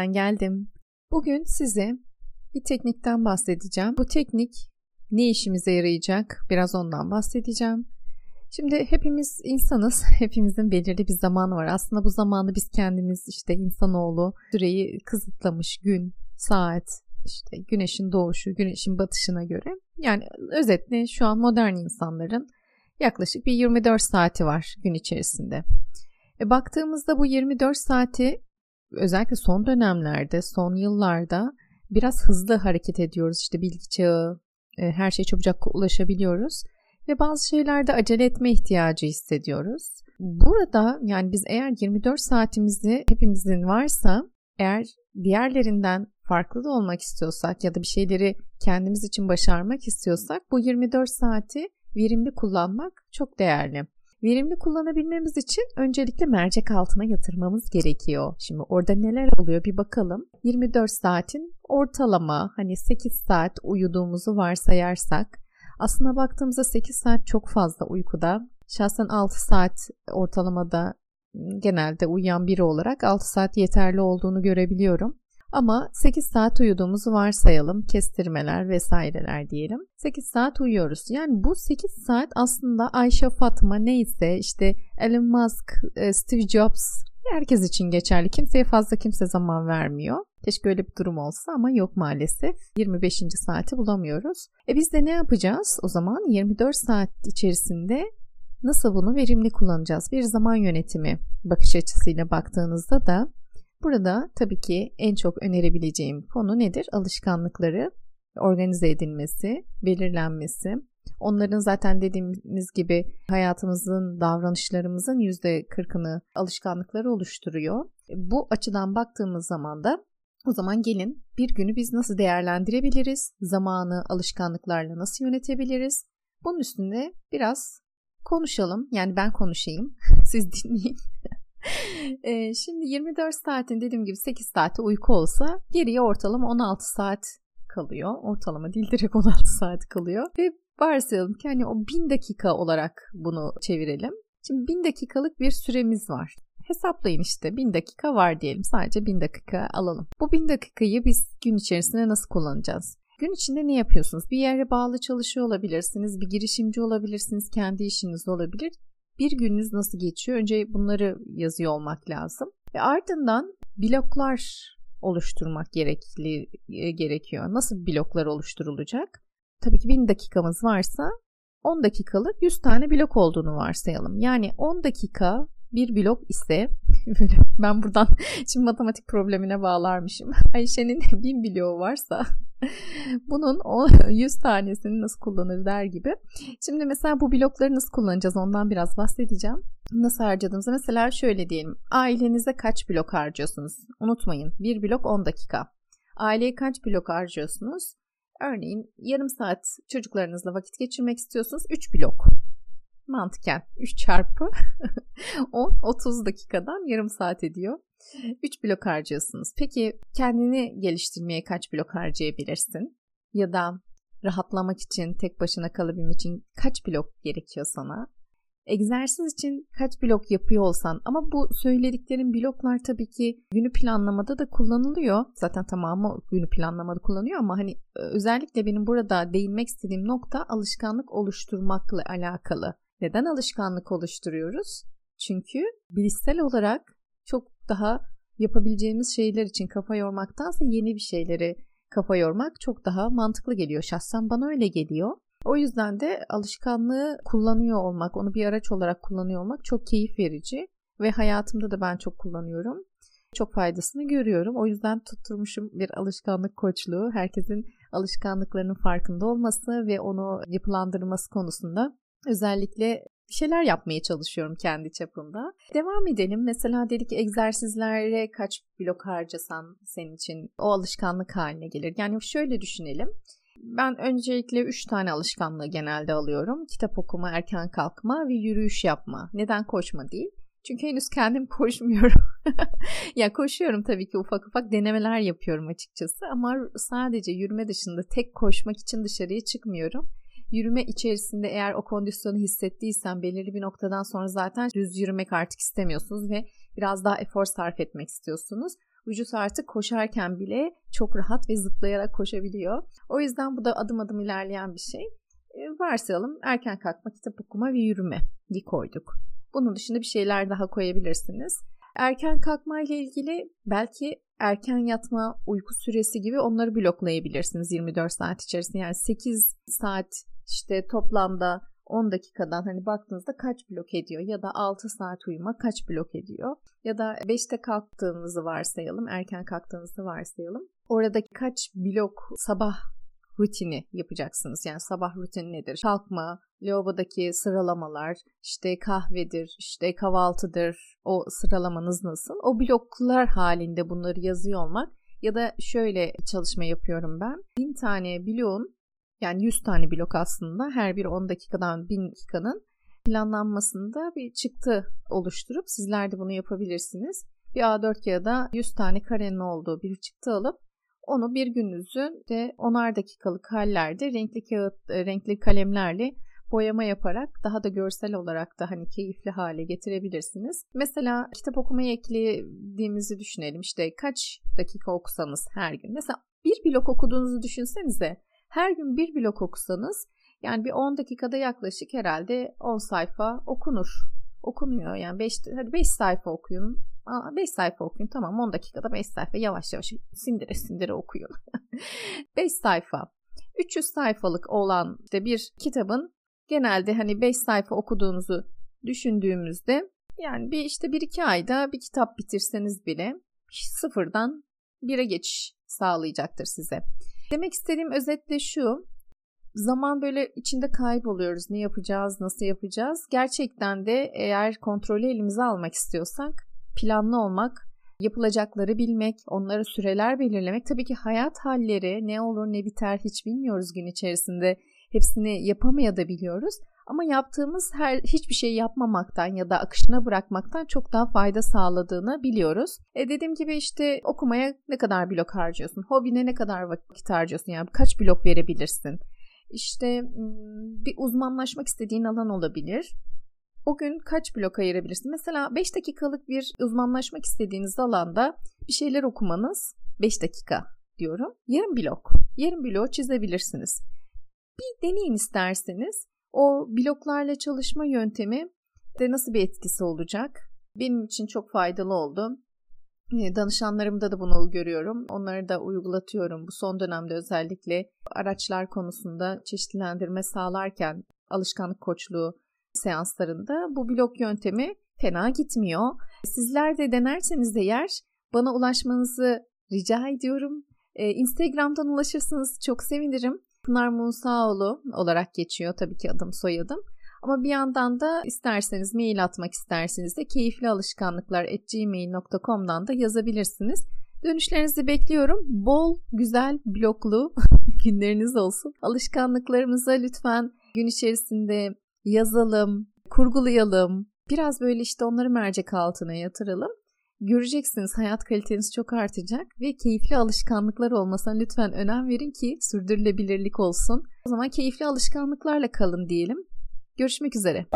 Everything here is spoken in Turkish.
Ben geldim. Bugün size bir teknikten bahsedeceğim. Bu teknik ne işimize yarayacak? Biraz ondan bahsedeceğim. Şimdi hepimiz insanız. Hepimizin belirli bir zamanı var. Aslında bu zamanı biz kendimiz işte insanoğlu süreyi kısıtlamış gün, saat, işte güneşin doğuşu, güneşin batışına göre. Yani özetle şu an modern insanların yaklaşık bir 24 saati var gün içerisinde. E baktığımızda bu 24 saati özellikle son dönemlerde, son yıllarda biraz hızlı hareket ediyoruz. İşte bilgi çağı, e, her şeye çabucak ulaşabiliyoruz ve bazı şeylerde acele etme ihtiyacı hissediyoruz. Burada yani biz eğer 24 saatimizi hepimizin varsa eğer diğerlerinden farklı da olmak istiyorsak ya da bir şeyleri kendimiz için başarmak istiyorsak bu 24 saati verimli kullanmak çok değerli. Verimli kullanabilmemiz için öncelikle mercek altına yatırmamız gerekiyor. Şimdi orada neler oluyor bir bakalım. 24 saatin ortalama hani 8 saat uyuduğumuzu varsayarsak aslında baktığımızda 8 saat çok fazla uykuda. Şahsen 6 saat ortalamada genelde uyuyan biri olarak 6 saat yeterli olduğunu görebiliyorum. Ama 8 saat uyuduğumuzu varsayalım. Kestirmeler vesaireler diyelim. 8 saat uyuyoruz. Yani bu 8 saat aslında Ayşe Fatma neyse işte Elon Musk, e, Steve Jobs herkes için geçerli. Kimseye fazla kimse zaman vermiyor. Keşke öyle bir durum olsa ama yok maalesef. 25. saati bulamıyoruz. E biz de ne yapacağız? O zaman 24 saat içerisinde nasıl bunu verimli kullanacağız? Bir zaman yönetimi bakış açısıyla baktığınızda da Burada tabii ki en çok önerebileceğim konu nedir? Alışkanlıkları organize edilmesi, belirlenmesi. Onların zaten dediğimiz gibi hayatımızın, davranışlarımızın %40'ını alışkanlıkları oluşturuyor. Bu açıdan baktığımız zaman da o zaman gelin bir günü biz nasıl değerlendirebiliriz? Zamanı alışkanlıklarla nasıl yönetebiliriz? Bunun üstünde biraz konuşalım. Yani ben konuşayım, siz dinleyin. e, şimdi 24 saatin dediğim gibi 8 saati uyku olsa geriye ortalama 16 saat kalıyor. Ortalama değil direkt 16 saat kalıyor. Ve varsayalım ki hani o 1000 dakika olarak bunu çevirelim. Şimdi 1000 dakikalık bir süremiz var. Hesaplayın işte 1000 dakika var diyelim. Sadece 1000 dakika alalım. Bu 1000 dakikayı biz gün içerisinde nasıl kullanacağız? Gün içinde ne yapıyorsunuz? Bir yere bağlı çalışıyor olabilirsiniz, bir girişimci olabilirsiniz, kendi işiniz olabilir bir gününüz nasıl geçiyor? Önce bunları yazıyor olmak lazım. Ve ardından bloklar oluşturmak gerekli e, gerekiyor. Nasıl bloklar oluşturulacak? Tabii ki 1000 dakikamız varsa 10 dakikalık 100 tane blok olduğunu varsayalım. Yani 10 dakika bir blok ise ben buradan şimdi matematik problemine bağlarmışım. Ayşe'nin 1000 bloğu varsa bunun o 100 tanesini nasıl kullanır der gibi. Şimdi mesela bu blokları nasıl kullanacağız ondan biraz bahsedeceğim. Nasıl harcadığımızı mesela şöyle diyelim. Ailenize kaç blok harcıyorsunuz? Unutmayın bir blok 10 dakika. Aileye kaç blok harcıyorsunuz? Örneğin yarım saat çocuklarınızla vakit geçirmek istiyorsunuz. 3 blok mantıken 3 çarpı 10 30 dakikadan yarım saat ediyor. 3 blok harcıyorsunuz. Peki kendini geliştirmeye kaç blok harcayabilirsin? Ya da rahatlamak için, tek başına kalabilmek için kaç blok gerekiyor sana? Egzersiz için kaç blok yapıyor olsan ama bu söylediklerim bloklar tabii ki günü planlamada da kullanılıyor. Zaten tamamı günü planlamada kullanıyor ama hani özellikle benim burada değinmek istediğim nokta alışkanlık oluşturmakla alakalı. Neden alışkanlık oluşturuyoruz? Çünkü bilişsel olarak çok daha yapabileceğimiz şeyler için kafa yormaktansa yeni bir şeyleri kafa yormak çok daha mantıklı geliyor. Şahsen bana öyle geliyor. O yüzden de alışkanlığı kullanıyor olmak, onu bir araç olarak kullanıyor olmak çok keyif verici ve hayatımda da ben çok kullanıyorum. Çok faydasını görüyorum. O yüzden tutturmuşum bir alışkanlık koçluğu. Herkesin alışkanlıklarının farkında olması ve onu yapılandırması konusunda özellikle bir şeyler yapmaya çalışıyorum kendi çapımda. Devam edelim. Mesela dedik egzersizlere kaç blok harcasan senin için o alışkanlık haline gelir. Yani şöyle düşünelim. Ben öncelikle 3 tane alışkanlığı genelde alıyorum. Kitap okuma, erken kalkma ve yürüyüş yapma. Neden koşma değil? Çünkü henüz kendim koşmuyorum. ya koşuyorum tabii ki ufak ufak denemeler yapıyorum açıkçası ama sadece yürüme dışında tek koşmak için dışarıya çıkmıyorum yürüme içerisinde eğer o kondisyonu hissettiysen belirli bir noktadan sonra zaten düz yürümek artık istemiyorsunuz ve biraz daha efor sarf etmek istiyorsunuz. Vücut artık koşarken bile çok rahat ve zıplayarak koşabiliyor. O yüzden bu da adım adım ilerleyen bir şey. E, varsayalım erken kalkma, kitap okuma ve yürüme koyduk. Bunun dışında bir şeyler daha koyabilirsiniz. Erken kalkma ile ilgili belki erken yatma uyku süresi gibi onları bloklayabilirsiniz 24 saat içerisinde. Yani 8 saat işte toplamda 10 dakikadan hani baktığınızda kaç blok ediyor ya da 6 saat uyuma kaç blok ediyor ya da 5'te kalktığınızı varsayalım erken kalktığınızı varsayalım. Oradaki kaç blok sabah rutini yapacaksınız. Yani sabah rutini nedir? Kalkma, lavabodaki sıralamalar, işte kahvedir, işte kahvaltıdır, o sıralamanız nasıl? O bloklar halinde bunları yazıyor olmak ya da şöyle çalışma yapıyorum ben. Bin tane bloğun yani 100 tane blok aslında her bir 10 dakikadan 1000 dakikanın planlanmasında bir çıktı oluşturup sizler de bunu yapabilirsiniz. Bir A4 kağıda 100 tane karenin olduğu bir çıktı alıp onu bir gününüzün de onar dakikalık hallerde renkli kağıt, e, renkli kalemlerle boyama yaparak daha da görsel olarak da hani keyifli hale getirebilirsiniz. Mesela kitap okumayı eklediğimizi düşünelim. İşte kaç dakika okusanız her gün. Mesela bir blok okuduğunuzu düşünsenize. Her gün bir blok okusanız yani bir 10 dakikada yaklaşık herhalde 10 sayfa okunur. Okunuyor yani 5 hadi 5 sayfa okuyun. 5 sayfa okuyun tamam 10 dakikada 5 sayfa yavaş yavaş sindire sindire okuyun. 5 sayfa. 300 sayfalık olan işte bir kitabın genelde hani 5 sayfa okuduğunuzu düşündüğümüzde yani bir işte 1-2 ayda bir kitap bitirseniz bile sıfırdan bire geçiş sağlayacaktır size. Demek istediğim özetle şu. Zaman böyle içinde kayboluyoruz. Ne yapacağız, nasıl yapacağız? Gerçekten de eğer kontrolü elimize almak istiyorsak planlı olmak, yapılacakları bilmek, onlara süreler belirlemek. Tabii ki hayat halleri ne olur ne biter hiç bilmiyoruz gün içerisinde. Hepsini yapamaya da biliyoruz. Ama yaptığımız her hiçbir şey yapmamaktan ya da akışına bırakmaktan çok daha fayda sağladığını biliyoruz. E dediğim gibi işte okumaya ne kadar blok harcıyorsun? Hobine ne kadar vakit harcıyorsun? Yani kaç blok verebilirsin? İşte bir uzmanlaşmak istediğin alan olabilir. O gün kaç blok ayırabilirsin? Mesela 5 dakikalık bir uzmanlaşmak istediğiniz alanda bir şeyler okumanız 5 dakika diyorum. Yarım blok. Yarım blok çizebilirsiniz. Bir deneyin isterseniz. O bloklarla çalışma yöntemi de nasıl bir etkisi olacak? Benim için çok faydalı oldu. Ee, danışanlarımda da bunu görüyorum. Onları da uygulatıyorum. Bu son dönemde özellikle araçlar konusunda çeşitlendirme sağlarken alışkanlık koçluğu seanslarında bu blok yöntemi fena gitmiyor. Sizler de denerseniz eğer bana ulaşmanızı rica ediyorum. Ee, Instagram'dan ulaşırsanız çok sevinirim. Pınar Musaoğlu olarak geçiyor tabii ki adım soyadım. Ama bir yandan da isterseniz mail atmak isterseniz de keyifli alışkanlıklar gmail.com'dan da yazabilirsiniz. Dönüşlerinizi bekliyorum. Bol, güzel, bloklu günleriniz olsun. Alışkanlıklarımıza lütfen gün içerisinde yazalım, kurgulayalım. Biraz böyle işte onları mercek altına yatıralım. Göreceksiniz hayat kaliteniz çok artacak ve keyifli alışkanlıklar olmasına lütfen önem verin ki sürdürülebilirlik olsun. O zaman keyifli alışkanlıklarla kalın diyelim. Görüşmek üzere.